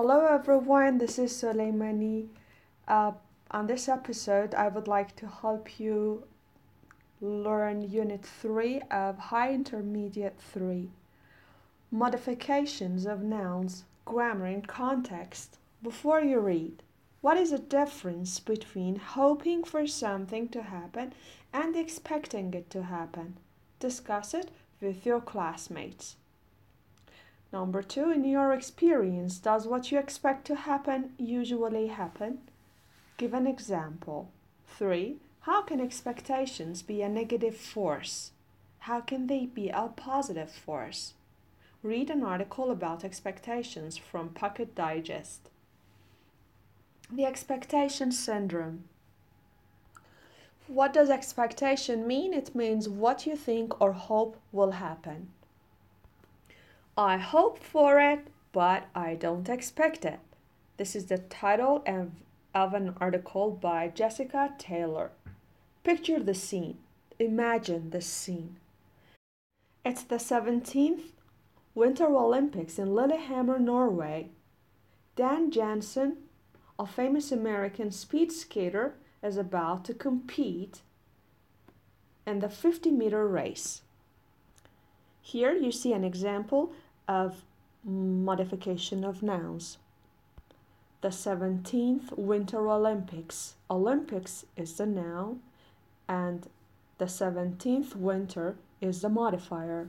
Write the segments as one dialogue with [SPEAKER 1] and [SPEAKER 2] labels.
[SPEAKER 1] Hello everyone, this is Soleimani. Uh, on this episode, I would like to help you learn Unit 3 of High Intermediate 3 Modifications of Nouns, Grammar and Context. Before you read, what is the difference between hoping for something to happen and expecting it to happen? Discuss it with your classmates. Number two, in your experience, does what you expect to happen usually happen? Give an example. Three, how can expectations be a negative force? How can they be a positive force? Read an article about expectations from Pocket Digest. The expectation syndrome. What does expectation mean? It means what you think or hope will happen. I hope for it, but I don't expect it. This is the title of, of an article by Jessica Taylor. Picture the scene. Imagine the scene. It's the 17th Winter Olympics in Lillehammer, Norway. Dan Jansen, a famous American speed skater, is about to compete in the 50 meter race. Here you see an example of modification of nouns. The 17th Winter Olympics. Olympics is the noun and the 17th winter is the modifier.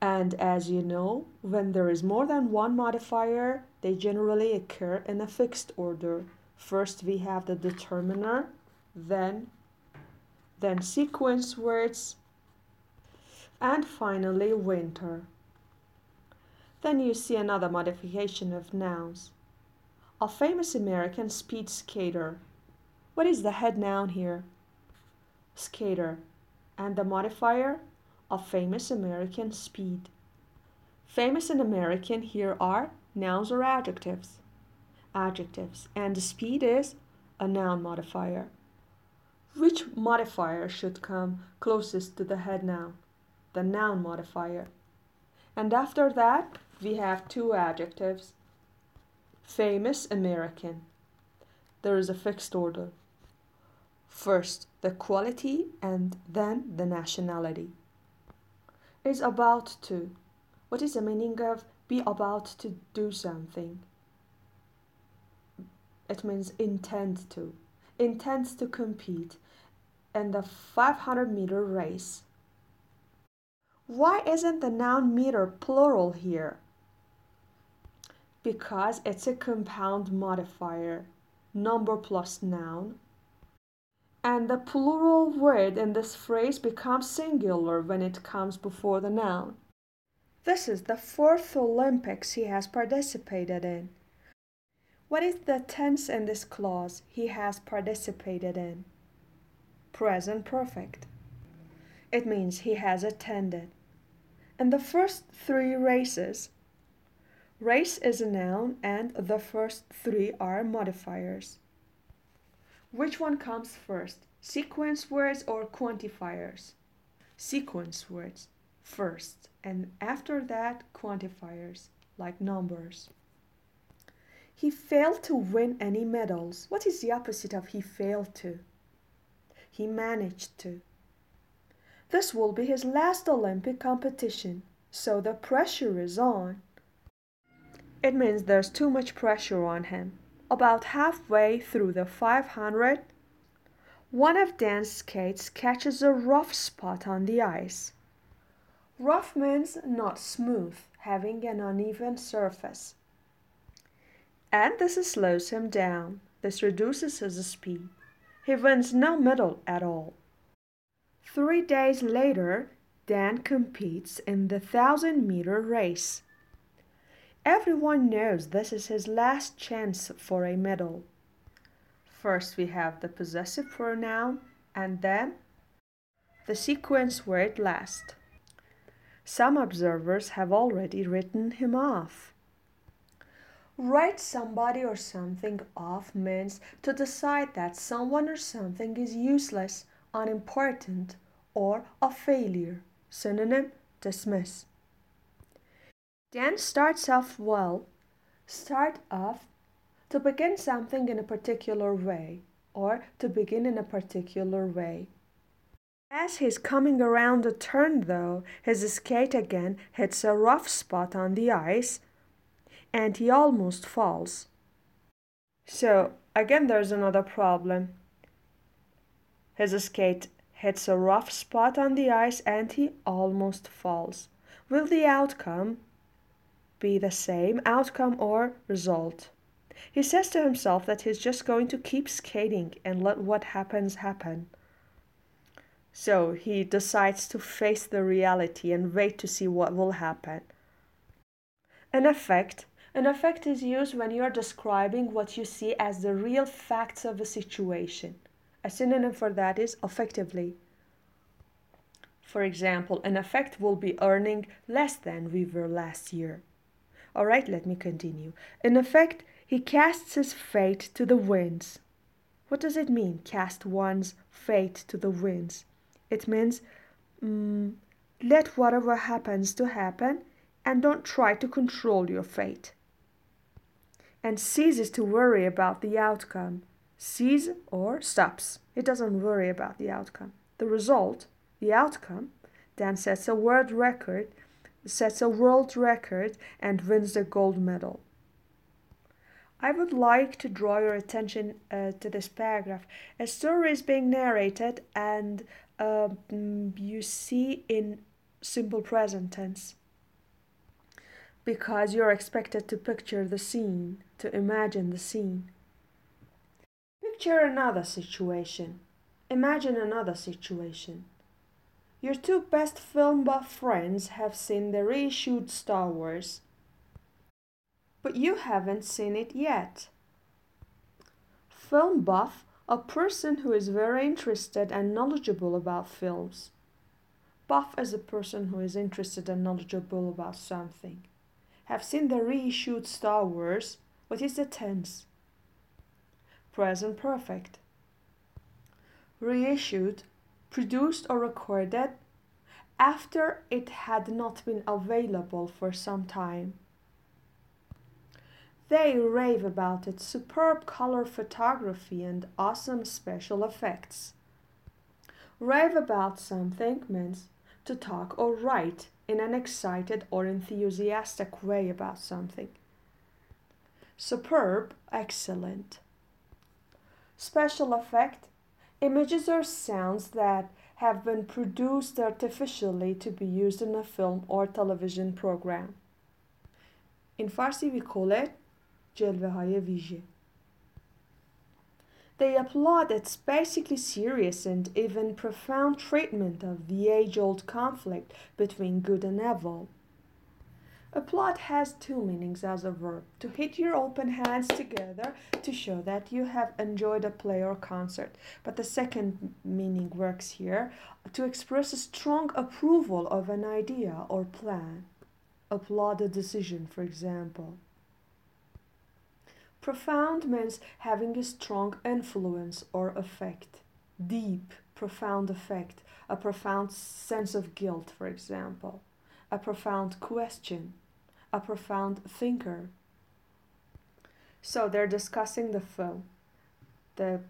[SPEAKER 1] And as you know, when there is more than one modifier, they generally occur in a fixed order. First we have the determiner, then then sequence words, and finally winter. Then you see another modification of nouns. A famous American speed skater. What is the head noun here? Skater. And the modifier? A famous American speed. Famous and American here are nouns or adjectives. Adjectives. And speed is a noun modifier. Which modifier should come closest to the head noun? The noun modifier. And after that, we have two adjectives. Famous American. There is a fixed order. First, the quality and then the nationality. Is about to. What is the meaning of be about to do something? It means intend to. Intends to compete in the 500 meter race. Why isn't the noun meter plural here? Because it's a compound modifier, number plus noun. And the plural word in this phrase becomes singular when it comes before the noun. This is the fourth Olympics he has participated in. What is the tense in this clause he has participated in? Present perfect. It means he has attended. In the first three races, Race is a noun and the first three are modifiers. Which one comes first? Sequence words or quantifiers? Sequence words first and after that quantifiers like numbers. He failed to win any medals. What is the opposite of he failed to? He managed to. This will be his last Olympic competition, so the pressure is on. It means there's too much pressure on him. About halfway through the 500, one of Dan's skates catches a rough spot on the ice. Rough means not smooth, having an uneven surface. And this slows him down. This reduces his speed. He wins no medal at all. Three days later, Dan competes in the thousand meter race. Everyone knows this is his last chance for a medal. First, we have the possessive pronoun and then the sequence where it last. Some observers have already written him off. Write somebody or something off means to decide that someone or something is useless, unimportant, or a failure. Synonym dismiss. Dan starts off well. start off to begin something in a particular way or to begin in a particular way. As he's coming around the turn, though, his skate again hits a rough spot on the ice and he almost falls. So, again, there's another problem. His skate hits a rough spot on the ice and he almost falls. Will the outcome be the same outcome or result? He says to himself that he's just going to keep skating and let what happens happen. So he decides to face the reality and wait to see what will happen. An effect. An effect is used when you are describing what you see as the real facts of a situation. A synonym for that is effectively. For example, an effect will be earning less than we were last year. All right, let me continue. In effect, he casts his fate to the winds. What does it mean, cast one's fate to the winds? It means mm, let whatever happens to happen and don't try to control your fate. And ceases to worry about the outcome. Cease or stops. It doesn't worry about the outcome. The result, the outcome, then sets a world record, sets a world record and wins the gold medal. I would like to draw your attention uh, to this paragraph. A story is being narrated and um, you see in simple present tense because you're expected to picture the scene, to imagine the scene. Picture another situation. Imagine another situation. Your two best film buff friends have seen the reissued Star Wars, but you haven't seen it yet. Film buff a person who is very interested and knowledgeable about films. Buff is a person who is interested and knowledgeable about something. Have seen the reissued Star Wars. What is the tense? Present perfect. Reissued, produced or recorded after it had not been available for some time. They rave about its superb color photography and awesome special effects. Rave about something means to talk or write in an excited or enthusiastic way about something. Superb, excellent. Special effect images or sounds that have been produced artificially to be used in a film or television program. In Farsi, we call it جلوه های ویژه They applaud its basically serious and even profound treatment of the age old conflict between good and evil. Applaud has two meanings as a verb to hit your open hands together to show that you have enjoyed a play or concert. But the second meaning works here to express a strong approval of an idea or plan. Applaud a decision, for example. Profound means having a strong influence or effect, deep, profound effect, a profound sense of guilt, for example, a profound question, a profound thinker. So they're discussing the film, the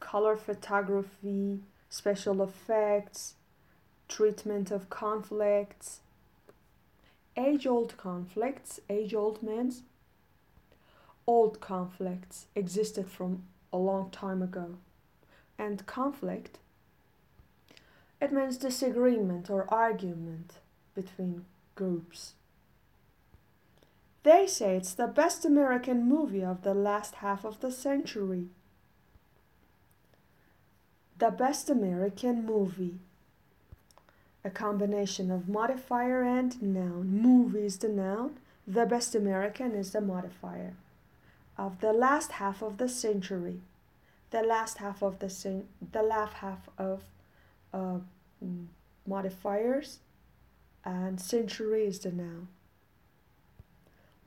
[SPEAKER 1] color photography, special effects, treatment of conflicts, age old conflicts, age old means old conflicts existed from a long time ago. And conflict, it means disagreement or argument between groups. They say it's the best American movie of the last half of the century. The best American movie. A combination of modifier and noun. Movie is the noun, the best American is the modifier of the last half of the century, the last half of the cen- the last half of uh, modifiers, and century is the noun.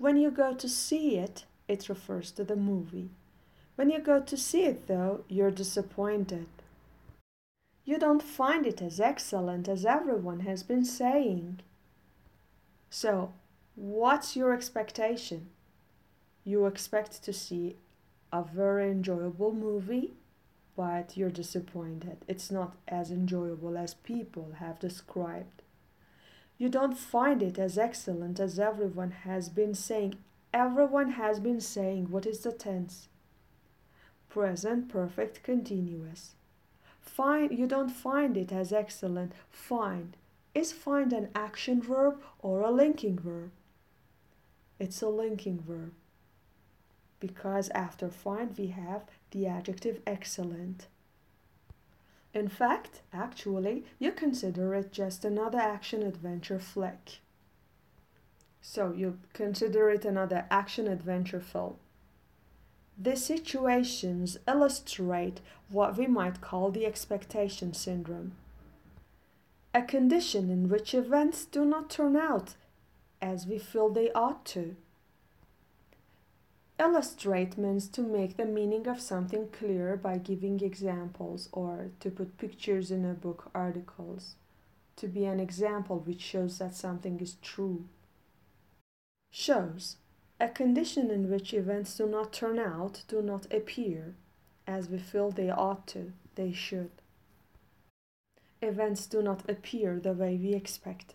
[SPEAKER 1] When you go to see it, it refers to the movie. When you go to see it, though, you're disappointed. You don't find it as excellent as everyone has been saying. So, what's your expectation? you expect to see a very enjoyable movie, but you're disappointed. It's not as enjoyable as people have described. You don't find it as excellent as everyone has been saying. Everyone has been saying what is the tense? Present perfect continuous. Find you don't find it as excellent. Find. Is find an action verb or a linking verb? It's a linking verb because after find we have the adjective excellent. In fact, actually, you consider it just another action adventure flick. So you consider it another action adventure film. These situations illustrate what we might call the expectation syndrome, a condition in which events do not turn out as we feel they ought to. Illustrate means to make the meaning of something clear by giving examples or to put pictures in a book articles. To be an example which shows that something is true. Shows a condition in which events do not turn out, do not appear as we feel they ought to, they should. Events do not appear the way we expect.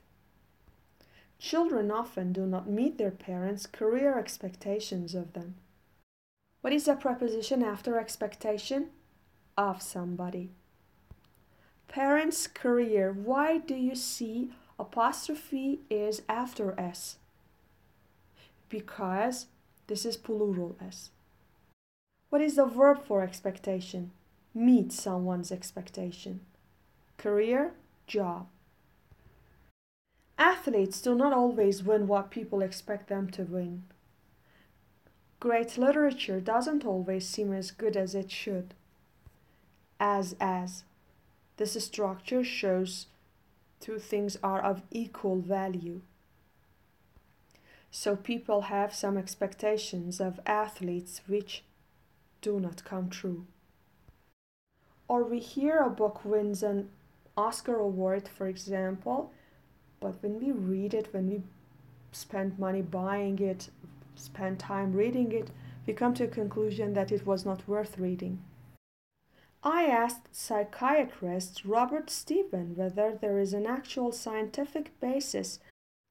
[SPEAKER 1] Children often do not meet their parents' career expectations of them. What is a preposition after expectation? Of somebody. Parents' career. Why do you see apostrophe is after S? Because this is plural S. What is the verb for expectation? Meet someone's expectation. Career, job. Athletes do not always win what people expect them to win. Great literature doesn't always seem as good as it should. As as. This structure shows two things are of equal value. So people have some expectations of athletes which do not come true. Or we hear a book wins an Oscar award, for example, but when we read it, when we spend money buying it, spend time reading it, we come to a conclusion that it was not worth reading. I asked psychiatrist Robert Stephen whether there is an actual scientific basis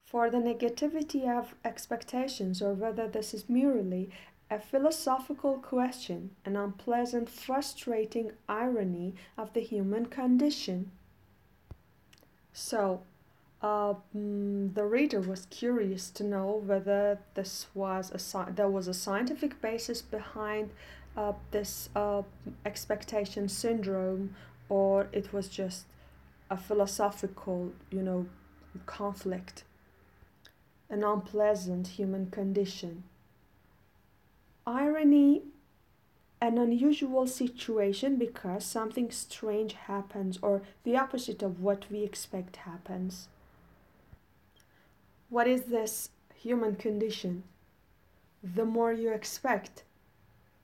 [SPEAKER 1] for the negativity of expectations or whether this is merely a philosophical question, an unpleasant, frustrating irony of the human condition. So, mm, the reader was curious to know whether this was a there was a scientific basis behind uh, this uh, expectation syndrome, or it was just a philosophical, you know, conflict, an unpleasant human condition. Irony an unusual situation because something strange happens or the opposite of what we expect happens. What is this human condition? The more you expect,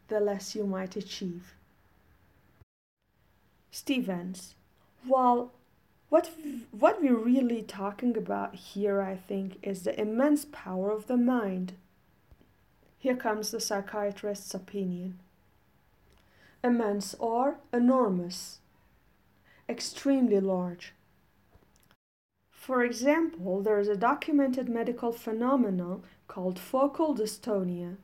[SPEAKER 1] the less you might achieve. Stevens. Well, what what we're really talking about here, I think, is the immense power of the mind. Here comes the psychiatrist's opinion. Immense or enormous, extremely large, for example, there is a documented medical phenomenon called focal dystonia,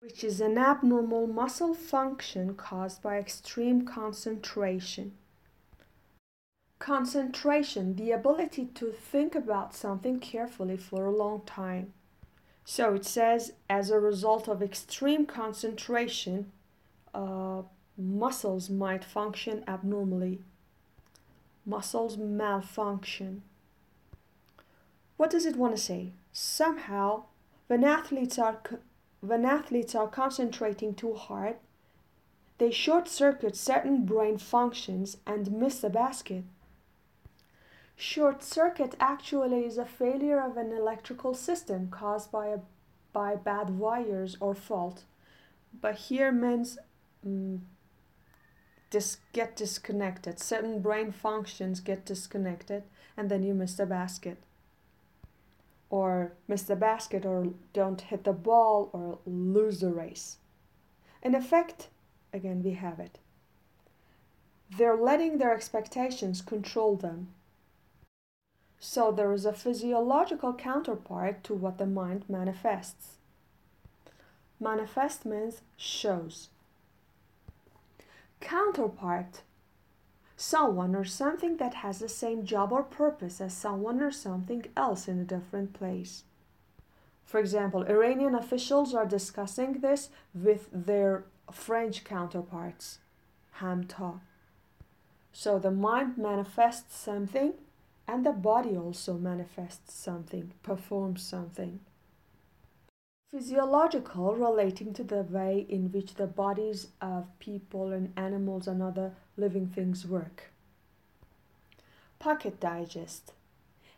[SPEAKER 1] which is an abnormal muscle function caused by extreme concentration. Concentration, the ability to think about something carefully for a long time. So it says, as a result of extreme concentration, uh, muscles might function abnormally. Muscles malfunction. What does it want to say? Somehow, when athletes are when athletes are concentrating too hard, they short circuit certain brain functions and miss the basket. Short circuit actually is a failure of an electrical system caused by a by bad wires or fault. But here means mm, dis- get disconnected. Certain brain functions get disconnected and then you miss the basket. Or miss the basket or don't hit the ball or lose the race. In effect, again, we have it. They're letting their expectations control them. So there is a physiological counterpart to what the mind manifests. Manifest means shows. Counterpart someone or something that has the same job or purpose as someone or something else in a different place. For example, Iranian officials are discussing this with their French counterparts, Hamta. So the mind manifests something and the body also manifests something, performs something. Physiological relating to the way in which the bodies of people and animals and other living things work. Pocket Digest.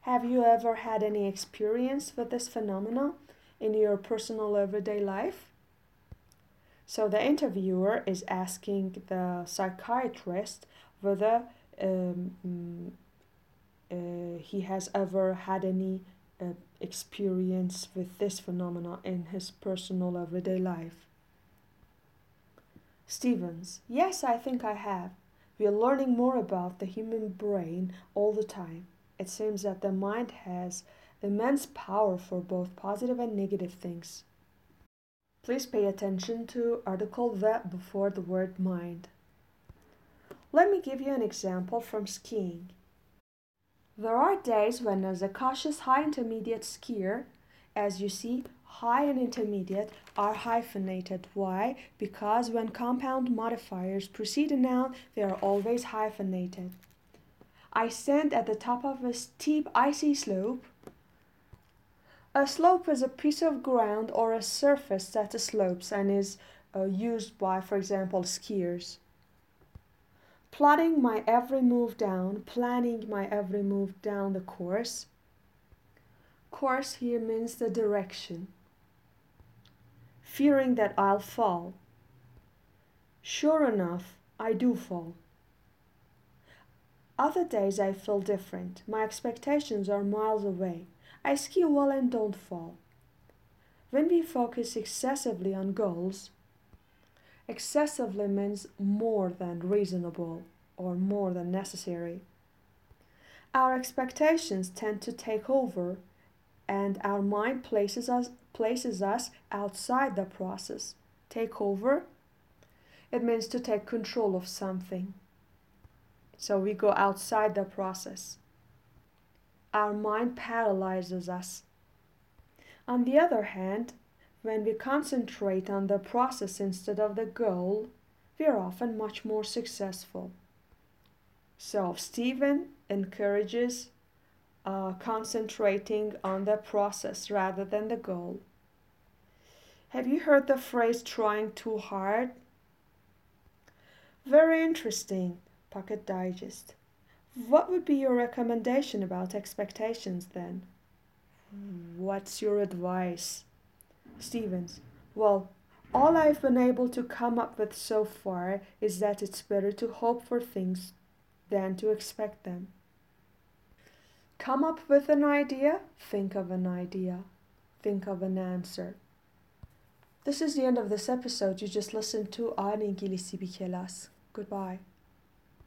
[SPEAKER 1] Have you ever had any experience with this phenomena in your personal everyday life? So the interviewer is asking the psychiatrist whether um, uh, he has ever had any uh, experience with this phenomena in his personal everyday life. Stevens, yes, I think I have. We are learning more about the human brain all the time. It seems that the mind has immense power for both positive and negative things. Please pay attention to article that before the word mind. Let me give you an example from skiing. There are days when as a cautious high intermediate skier, as you see, high and intermediate are hyphenated. Why? Because when compound modifiers precede a noun, they are always hyphenated. I stand at the top of a steep icy slope. A slope is a piece of ground or a surface that slopes and is uh, used by, for example, skiers plotting my every move down, planning my every move down the course. Course here means the direction. Fearing that I'll fall. Sure enough, I do fall. Other days I feel different. My expectations are miles away. I ski well and don't fall. When we focus excessively on goals, Excessively means more than reasonable or more than necessary. Our expectations tend to take over, and our mind places us, places us outside the process. Take over, it means to take control of something. So we go outside the process. Our mind paralyzes us. On the other hand, when we concentrate on the process instead of the goal, we are often much more successful. So, Stephen encourages uh, concentrating on the process rather than the goal. Have you heard the phrase trying too hard? Very interesting, Pocket Digest. What would be your recommendation about expectations then? What's your advice? Stevens. Well, all I've been able to come up with so far is that it's better to hope for things than to expect them. Come up with an idea, think of an idea, think of an answer. This is the end of this episode. You just listened to An İngilizce Bir Goodbye.